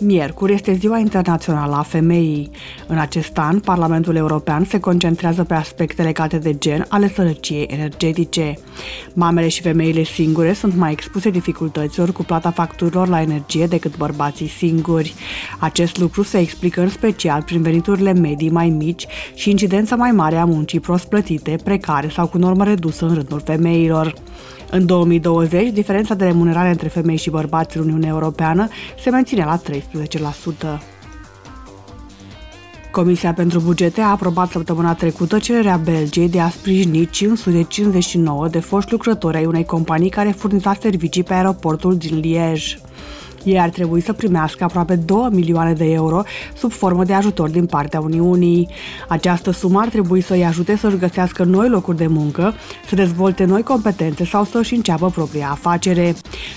Miercuri este Ziua Internațională a Femeii. În acest an, Parlamentul European se concentrează pe aspecte legate de gen ale sărăciei energetice. Mamele și femeile singure sunt mai expuse dificultăților cu plata facturilor la energie decât bărbații singuri. Acest lucru se explică în special prin veniturile medii mai mici și incidența mai mare a muncii prost plătite, precare sau cu normă redusă în rândul femeilor. În 2020, diferența de remunerare între femei și bărbați în Uniunea Europeană se menține la 13%. Comisia pentru bugete a aprobat săptămâna trecută cererea Belgiei de a sprijini 559 de foști lucrători ai unei companii care furniza servicii pe aeroportul din Liege. Ei ar trebui să primească aproape 2 milioane de euro sub formă de ajutor din partea Uniunii. Această sumă ar trebui să îi ajute să-și găsească noi locuri de muncă, să dezvolte noi competențe sau să-și înceapă propria afacere.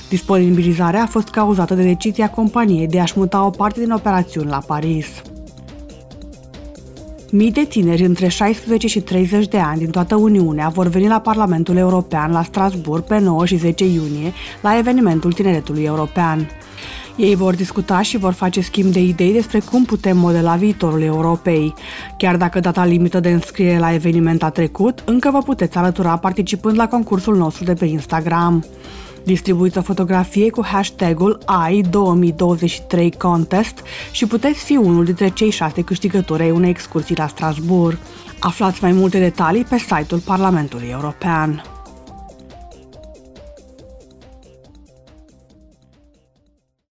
Disponibilizarea a fost cauzată de decizia companiei de a-și muta o parte din operațiuni la Paris. Mii de tineri între 16 și 30 de ani din toată Uniunea vor veni la Parlamentul European la Strasbourg pe 9 și 10 iunie la evenimentul Tineretului European. Ei vor discuta și vor face schimb de idei despre cum putem modela viitorul Europei. Chiar dacă data limită de înscriere la eveniment a trecut, încă vă puteți alătura participând la concursul nostru de pe Instagram. Distribuiți o fotografie cu hashtagul AI2023 Contest și puteți fi unul dintre cei șase câștigători ai unei excursii la Strasbourg. Aflați mai multe detalii pe site-ul Parlamentului European.